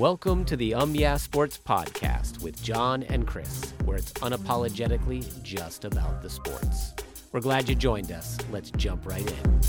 Welcome to the Um Yeah Sports Podcast with John and Chris, where it's unapologetically just about the sports. We're glad you joined us. Let's jump right in.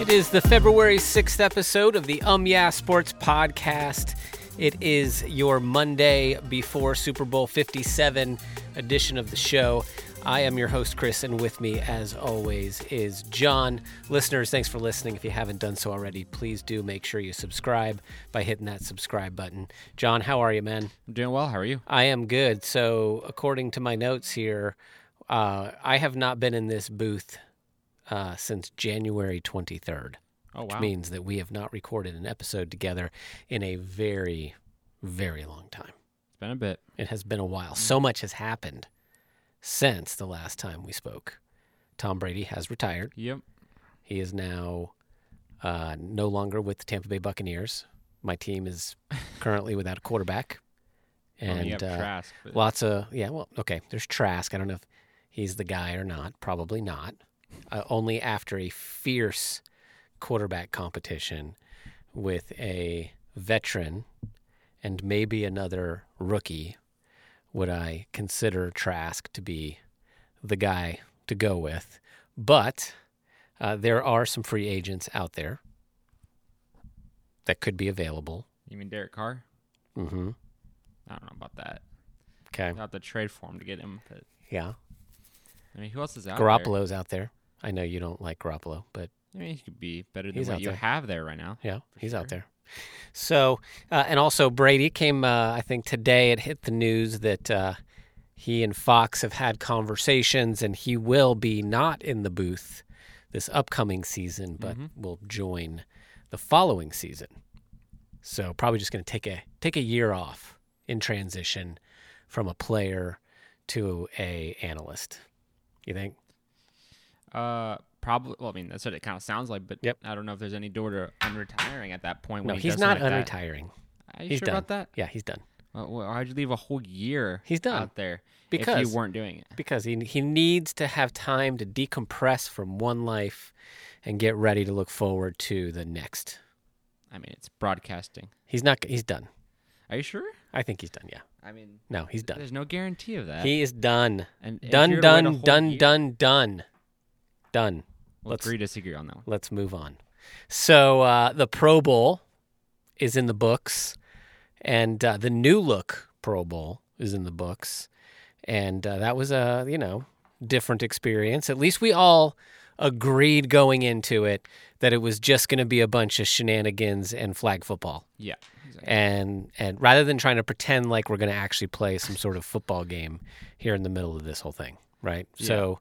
It is the February 6th episode of the Um Yeah Sports Podcast. It is your Monday before Super Bowl 57 edition of the show. I am your host, Chris, and with me, as always, is John. Listeners, thanks for listening. If you haven't done so already, please do make sure you subscribe by hitting that subscribe button. John, how are you, man? I'm doing well. How are you? I am good. So, according to my notes here, uh, I have not been in this booth uh, since January 23rd, Oh wow. which means that we have not recorded an episode together in a very, very long time. it's been a bit. It has been a while. So much has happened since the last time we spoke. Tom Brady has retired. Yep. He is now uh, no longer with the Tampa Bay Buccaneers. My team is currently without a quarterback. And uh, Trask, but lots of, yeah, well, okay, there's Trask. I don't know if he's the guy or not. Probably not. Uh, only after a fierce quarterback competition with a veteran and maybe another rookie would I consider Trask to be the guy to go with. But uh, there are some free agents out there that could be available. you mean Derek Carr? Mm hmm I don't know about that. Okay. I'll trade for him to get him. But Yeah. I mean, who else is out Garoppolo's out there. I know you don't like Garoppolo, but? I mean, he could be better than what you there. have there right now. yeah, he's sure. out there. So, uh, and also Brady came, uh, I think today it hit the news that uh, he and Fox have had conversations and he will be not in the booth this upcoming season, but Mhm. will join the following season. So probably just going to take a take a year off in transition from a player to a analyst. You think? Uh, probably. Well, I mean, that's what it kind of sounds like. But Yep. I don't know if there's any door to unretiring at that point. No, he he's not like unretiring. that. Are you He's sure done. about that? Yeah, he's done. Uh, well, why'd you leave a whole year? He's done. out there Because if you weren't doing it. because he he needs to have time to decompress from one life and get ready to look forward to the next. I mean, it's broadcasting. He's not he's done. Are you sure? I think he's done, yeah. I mean, No, he's done. there's no guarantee of that. He is done. and Done you're to wait a done done done done. Done. Let's- agree disagree on that one. Let's move on. So uh, the Pro Bowl is in the books, and uh, the new look Pro Bowl is in the books, and uh, that was a you know different experience. At least we all agreed going into it that it was just going to be a bunch of shenanigans and flag football, Yeah. Exactly. and and rather than trying to pretend like we're going to actually play some sort of football game here in the middle of this whole thing, right? So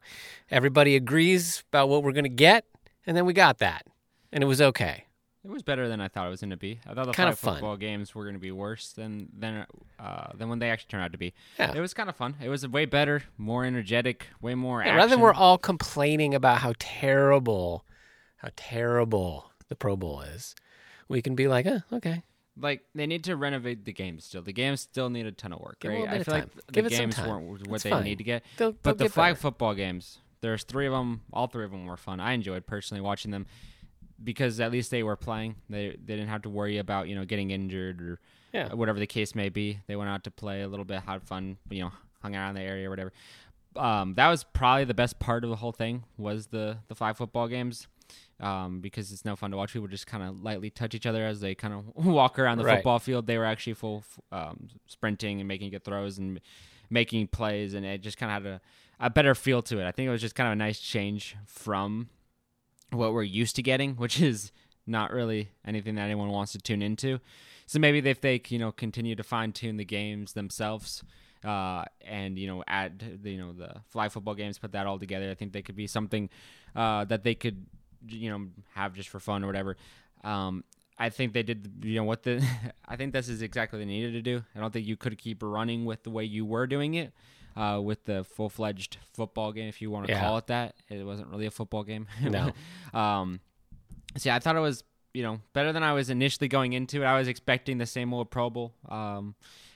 everybody agrees about what we're going to get, and then we got that, and it was okay. It was better than I thought it was going to be. I thought the five fun. football games were going to be worse than than uh, than when they actually turned out to be. Yeah. It was kind of fun. It was way better, more energetic, way more Yeah, rather than we're all complaining about how terrible, how terrible the Pro Bowl is, we can be like, eh, okay, like they need to renovate the games still. The games still need a ton of work. Give right? I feel like time. the Give it some games time. weren't what It's they fine. need to get. they'll, they'll But the get flag better. football games, there's three of them. All three of them were fun. I enjoyed personally watching them because at least they were playing. They they didn't have to worry about you know getting injured or Yeah. whatever the case may be. They went out to play a little bit, had fun, you know, hung around the area or whatever. Um, that was probably the best part of the whole thing was the the five football games. Um, because it's no fun to watch people just kind of lightly touch each other as they kind of walk around the Right. football field. They were actually full um, sprinting and making good throws and making plays, and it just kind of had a, a better feel to it. I think it was just kind of a nice change from what we're used to getting, which is not really anything that anyone wants to tune into. So maybe if they you know continue to fine tune the games themselves, uh, and you know add the, you know the flag football games, put that all together, I think they could be something uh, that they could you know have just for fun or whatever. Um, I think they did you know what the I think this is exactly what they needed to do. I don't think you could keep running with the way you were doing it. Uh, with the full fledged football game, if you want to Yeah. call it that, it wasn't really a football game. No. um, see, I thought it was you know better than I was initially going into it. I was expecting the same old Pro Bowl. Um,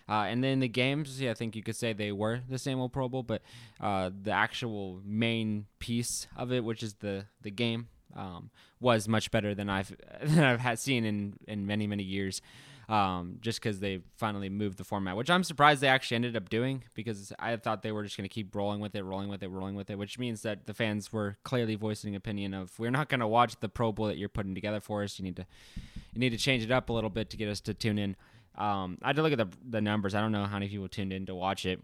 uh, and then the games, yeah, I think you could say they were the same old Pro Bowl, but uh, the actual main piece of it, which is the the game, um, was much better than I've than I've had seen in in many many years. um, just because they finally moved the format, which I'm surprised they actually ended up doing because I thought they were just going to keep rolling with it, rolling with it, rolling with it, which means that the fans were clearly voicing opinion of we're not going to watch the Pro Bowl that you're putting together for us. You need to you need to change it up a little bit to get us to tune in. Um, I had to look at the the numbers. I don't know how many people tuned in to watch it,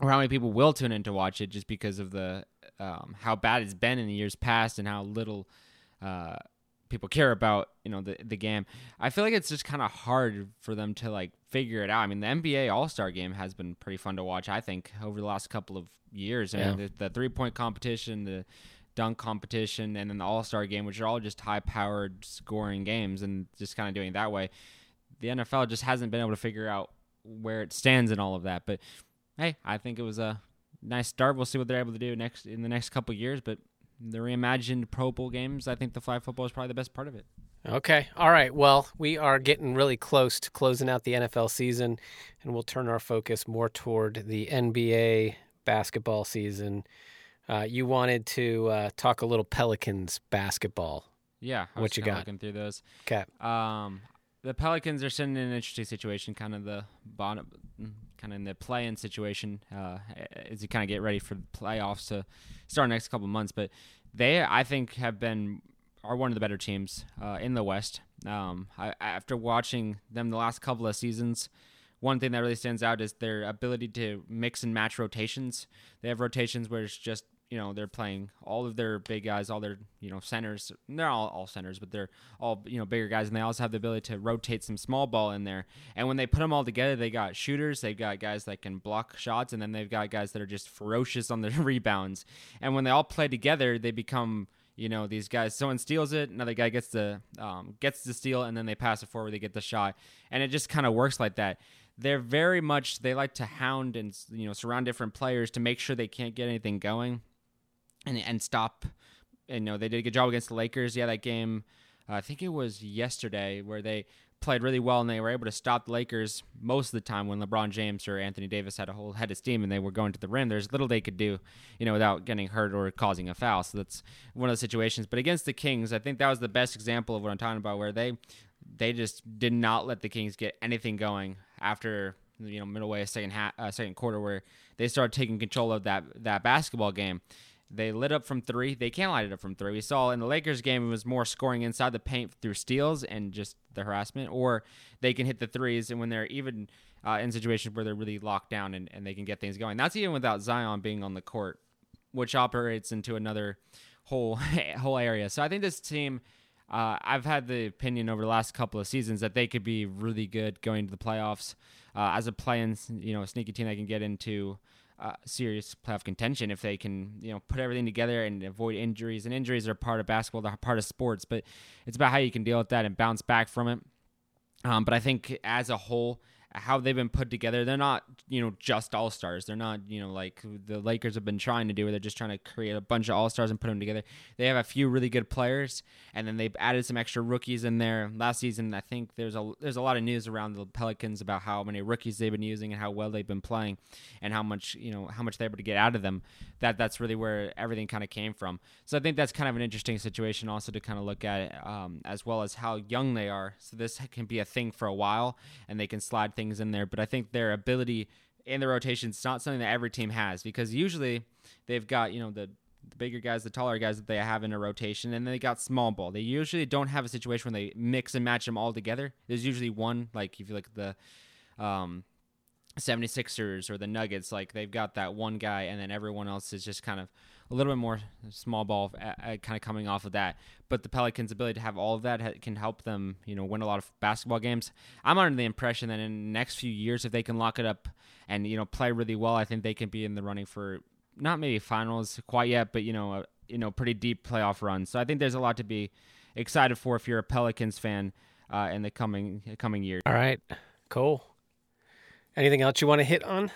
or how many people will tune in to watch it, just because of the um, how bad it's been in the years past and how little uh, people care about you know the the game. I feel like it's just kind of hard for them to like figure it out. I mean, the NBA All Star game has been pretty fun to watch. I think over the last couple of years, I mean, the, the three point competition, the dunk competition, and then the All Star game, which are all just high powered scoring games, and just kind of doing it that way. The NFL just hasn't been able to figure out where it stands in all of that. But hey, I think it was a nice start. We'll see what they're able to do next in the next couple of years. But the reimagined Pro Bowl games, I think the flag football is probably the best part of it. Okay. All right. Well, we are getting really close to closing out the NFL season, and we'll turn our focus more toward the NBA basketball season. Uh, you wanted to uh, talk a little Pelicans basketball. Yeah, I What you got? Looking through those, Okay. um, the Pelicans are sitting in an interesting situation, kind of the bottom, kind of in the play-in situation, uh, as you kind of get ready for the playoffs to start next couple months. But they, I think, have been are one of the better teams uh, in the West. Um, I, after watching them the last couple of seasons, one thing that really stands out is their ability to mix and match rotations. They have rotations where it's just you know they're playing all of their big guys, all their you know centers. They're all all centers, but they're all you know bigger guys, and they also have the ability to rotate some small ball in there. And when they put them all together, they got shooters, they've got guys that can block shots, and then they've got guys that are just ferocious on the rebounds. And when they all play together, they become you know these guys someone steals it another guy gets the um, gets the steal and then they pass it forward they get the shot and it just kind of works like that they're very much they like to hound and you know surround different players to make sure they can't get anything going and and stop you know they did a good job against the lakers yeah that game uh, i think it was yesterday where they played really well and they were able to stop the Lakers most of the time when LeBron James or Anthony Davis had a whole head of steam and they were going to the rim. There's little they could do, you know, without getting hurt or causing a foul. So that's one of the situations. But against the Kings, I think that was the best example of what I'm talking about, where they they just did not let the Kings get anything going after you know middle way second half, uh, second quarter, where they started taking control of that that basketball game. They lit up from three. They can't light it up from three. We saw in the Lakers game it was more scoring inside the paint through steals and just the harassment, or they can hit the threes. And when they're even uh, in situations where they're really locked down and, and they can get things going, that's even without Zion being on the court, which operates into another whole whole area. So I think this team. Uh, I've had the opinion over the last couple of seasons that they could be really good going to the playoffs uh, as a play-in, you know, sneaky team that can get into uh, serious playoff contention if they can, you know, put everything together and avoid injuries. And injuries are part of basketball, they're part of sports, but it's about how you can deal with that and bounce back from it. Um, but I think as a whole, how they've been put together, they're not, you know, just all stars. They're not, you know, like the Lakers have been trying to do, where they're just trying to create a bunch of all stars and put them together. They have a few really good players, and then they've added some extra rookies in there. Last season, I think there's a there's a lot of news around the Pelicans about how many rookies they've been using and how well they've been playing, and how much you know how much they're able to get out of them. That that's really where everything kind of came from. So I think that's kind of an interesting situation also to kind of look at it, um, as well as how young they are. So this can be a thing for a while, and they can slide things in there. But I think their ability in the rotation is not something that every team has because usually they've got you know the the bigger guys, the taller guys that they have in a rotation, and then they got small ball. They usually don't have a situation where they mix and match them all together. There's usually one, like if you look at the um, 76ers or the Nuggets, like they've got that one guy, and then everyone else is just kind of a little bit more small ball, kind of coming off of that. But the Pelicans' ability to have all of that ha- can help them, you know, win a lot of basketball games. I'm under the impression that in the next few years, if they can lock it up and you know play really well, I think they can be in the running for not maybe finals quite yet, but you know, a, you know, pretty deep playoff run. So I think there's a lot to be excited for if you're a Pelicans fan uh, in the coming coming years. All right. Cool. Anything else you want to hit on?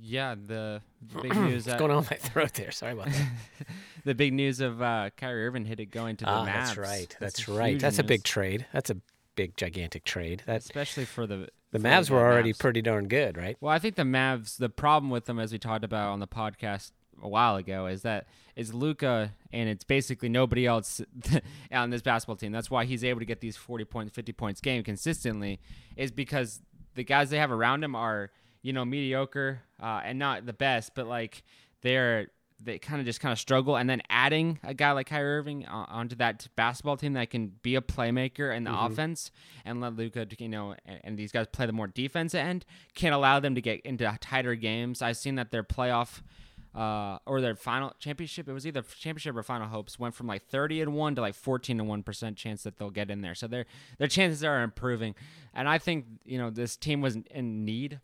Yeah, the, big news. What's going on my throat there? Sorry about that. the big news of uh, Kyrie Irving hit it going to the ah, Mavs. that's right. That's, a right. That's a big trade. That's a big, gigantic trade. That especially for the the Mavs the were already Mavs. pretty darn good, right? Well, I think the Mavs. The problem with them, as we talked about on the podcast a while ago is that it's Luka and it's basically nobody else on this basketball team. That's why he's able to get these 40 points, 50 points game consistently is because the guys they have around him are, you know, mediocre uh, and not the best, but like they're they kind of just kind of struggle. And then adding a guy like Kyrie Irving onto that basketball team that can be a playmaker in the mm-hmm. offense and let Luka, you know, and, and, these guys play the more defense end can allow them to get into tighter games. I've seen that their playoff. Uh, or their final championship, it was either championship or final hopes, went from like 30 and 1 to like 14 and 1% chance that they'll get in there. So their their chances are improving. And I think, you know, this team was in need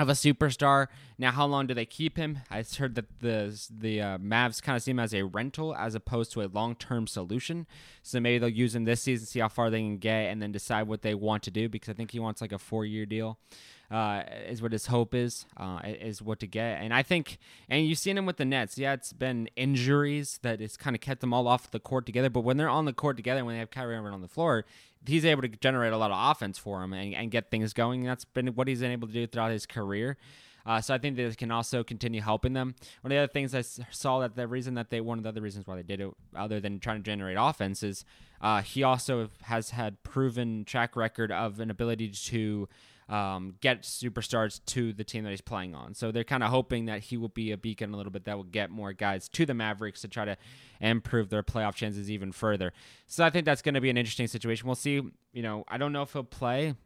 of a superstar. Now, how long do they keep him? I heard that the the uh, Mavs kind of see him as a rental as opposed to a long term solution. So maybe they'll use him this season, see how far they can get, and then decide what they want to do. Because I think he wants like a four year deal. Uh, is what his hope is, uh, is what to get. And I think, and you've seen him with the Nets. Yeah, it's been injuries that it's kind of kept them all off the court together. But when they're on the court together, when they have Kyrie Irving on the floor, he's able to generate a lot of offense for him and, and get things going. That's been what he's been able to do throughout his career. Uh, so I think that can also continue helping them. One of the other things I saw that the reason that they one of the other reasons why they did it, other than trying to generate offense, is uh, he also has had proven track record of an ability to um, get superstars to the team that he's playing on. So they're kind of hoping that he will be a beacon a little bit that will get more guys to the Mavericks to try to improve their playoff chances even further. So I think that's going to be an interesting situation. We'll see. You know, I don't know if he'll play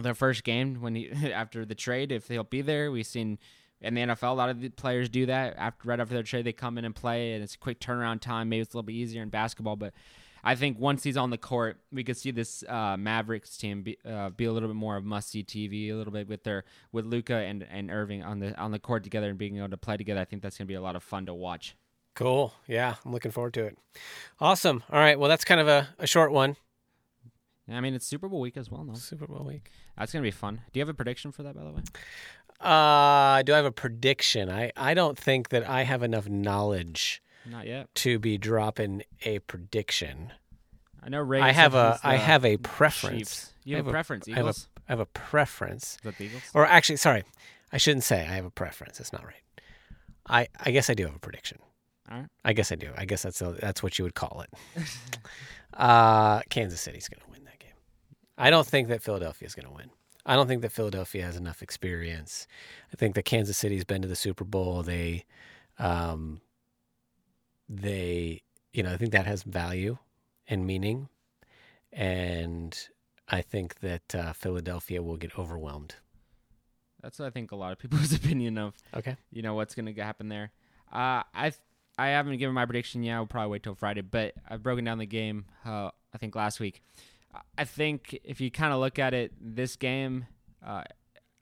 their first game when he after the trade if he'll be there. We've seen in the NFL a lot of the players do that after right after their trade they come in and play and it's a quick turnaround time. Maybe it's a little bit easier in basketball, but I think once he's on the court, we could see this uh, Mavericks team be, uh, be a little bit more of must see TV, a little bit with their with Luka and, and Irving on the on the court together and being able to play together. I think that's going to be a lot of fun to watch. Cool. Yeah, I'm looking forward to it. Awesome. All right. Well, that's kind of a, a short one. I mean, it's Super Bowl week as well, no? Super Bowl week. That's going to be fun. Do you have a prediction for that, by the way? Uh, do I have a prediction? I, I don't think that I have enough knowledge not yet. To be dropping a prediction. I know Ray. I have a I have a preference. Chiefs. You have, have a preference. Eagles. I have a, I have a preference. Is the Eagles? Or actually, sorry, I shouldn't say I have a preference. That's not right. I I guess I do have a prediction. All right. I guess I do. I guess that's a, that's what you would call it. uh, Kansas City's going to win that game. I don't think that Philadelphia's going to win. I don't think that Philadelphia has enough experience. I think that Kansas City's been to the Super Bowl. They, um, they, you know, I think that has value and meaning, and I think that uh, Philadelphia will get overwhelmed. That's I think a lot of people's opinion of okay, you know what's going to happen there. Uh, I I haven't given my prediction yet. I'll probably wait till Friday, but I've broken down the game. Uh, I think last week. I think if you kind of look at it, this game uh,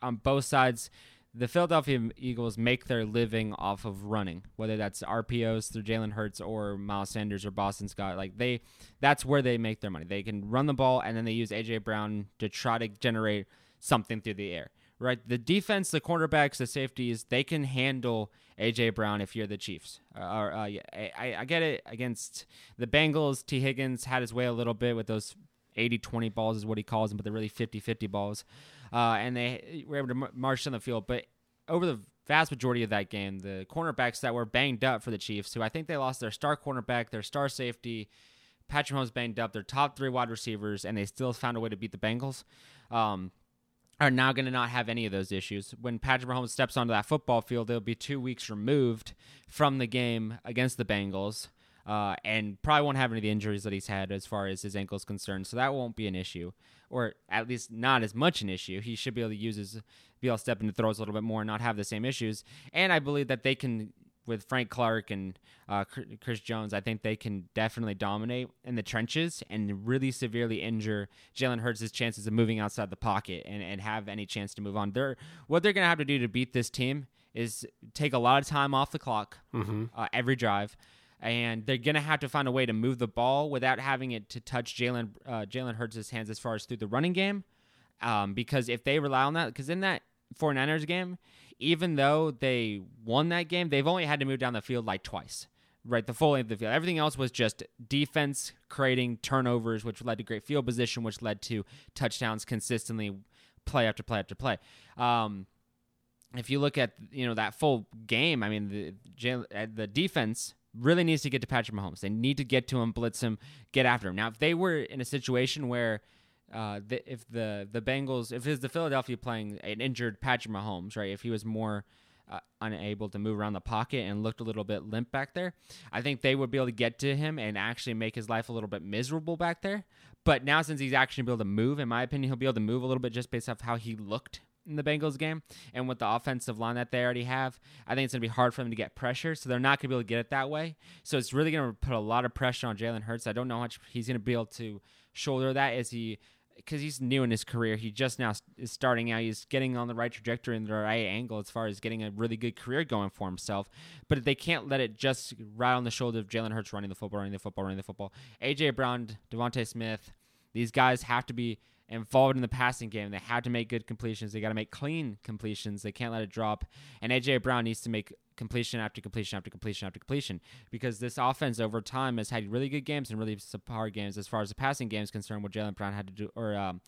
on both sides, the Philadelphia Eagles make their living off of running, whether that's RPOs through Jalen Hurts or Miles Sanders or Boston Scott. Like they, that's where they make their money. They can run the ball and then they use AJ Brown to try to generate something through the air. Right, the defense, the cornerbacks, the safeties, they can handle AJ Brown if you're the Chiefs. Uh, uh, yeah, I, I get it against the Bengals. Tee Higgins had his way a little bit with those 80-20 balls is what he calls them, but they're really 50-50 balls uh, and they were able to march down the field. But over the vast majority of that game, the cornerbacks that were banged up for the Chiefs, who I think they lost their star cornerback, their star safety, Patrick Mahomes banged up, their top three wide receivers, and they still found a way to beat the Bengals. Um, are now going to not have any of those issues. When Patrick Mahomes steps onto that football field, they'll be two weeks removed from the game against the Bengals uh, and probably won't have any of the injuries that he's had as far as his ankle is concerned. So that won't be an issue, or at least not as much an issue. He should be able to use his be able to step into throws a little bit more and not have the same issues. And I believe that they can with Frank Clark and uh, Chris Jones, I think they can definitely dominate in the trenches and really severely injure Jalen Hurts' chances of moving outside the pocket and, and have any chance to move on. They're, what they're going to have to do to beat this team is take a lot of time off the clock mm-hmm. uh, every drive and they're gonna have to find a way to move the ball without having it to touch Jalen uh, Jalen Hurts' hands as far as through the running game. Um, because if they rely on that, because in that 49ers game, even though they won that game, they've only had to move down the field like twice. Right, the full length of the field. Everything else was just defense creating turnovers, which led to great field position, which led to touchdowns consistently, play after play after play. Um, if you look at you know that full game, I mean the uh, the defense really needs to get to Patrick Mahomes. They need to get to him, blitz him, get after him. Now, if they were in a situation where uh, the, if the the Bengals, if it's the Philadelphia playing an injured Patrick Mahomes, right? If he was more uh, unable to move around the pocket and looked a little bit limp back there, I think they would be able to get to him and actually make his life a little bit miserable back there. But now, since he's actually able to move, in my opinion, he'll be able to move a little bit just based off how he looked in the Bengals game and with the offensive line that they already have, I think it's going to be hard for them to get pressure. So they're not going to be able to get it that way. So it's really going to put a lot of pressure on Jalen Hurts. I don't know how much he's going to be able to shoulder that as he because he's new in his career. He just now is starting out. He's getting on the right trajectory and the right angle as far as getting a really good career going for himself. But they can't let it just ride on the shoulder of Jalen Hurts running the football, running the football, running the football. AJ Brown, DeVonta Smith, these guys have to be involved in the passing game. They have to make good completions. They got to make clean completions. They can't let it drop. And AJ Brown needs to make completion after completion after completion after completion because this offense over time has had really good games and really subpar games as far as the passing game is concerned. What Jalen Brown had to do, or um,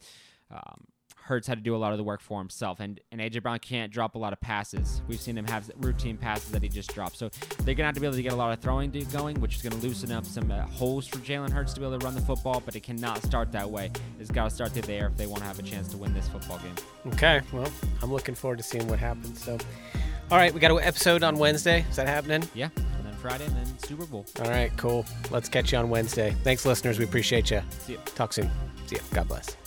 um, Hurts had to do a lot of the work for himself, and, and AJ Brown can't drop a lot of passes. We've seen him have routine passes that he just dropped. So they're gonna have to be able to get a lot of throwing going, which is gonna loosen up some uh, holes for Jalen Hurts to be able to run the football. But it cannot start that way. It's got to start through the air if they want to have a chance to win this football game. Okay, well, I'm looking forward to seeing what happens. So, all right, we got an episode on Wednesday. Is that happening? Yeah, and then Friday, and then Super Bowl. All right, cool. Let's catch you on Wednesday. Thanks, listeners. We appreciate you. See you. Talk soon. See you. God bless.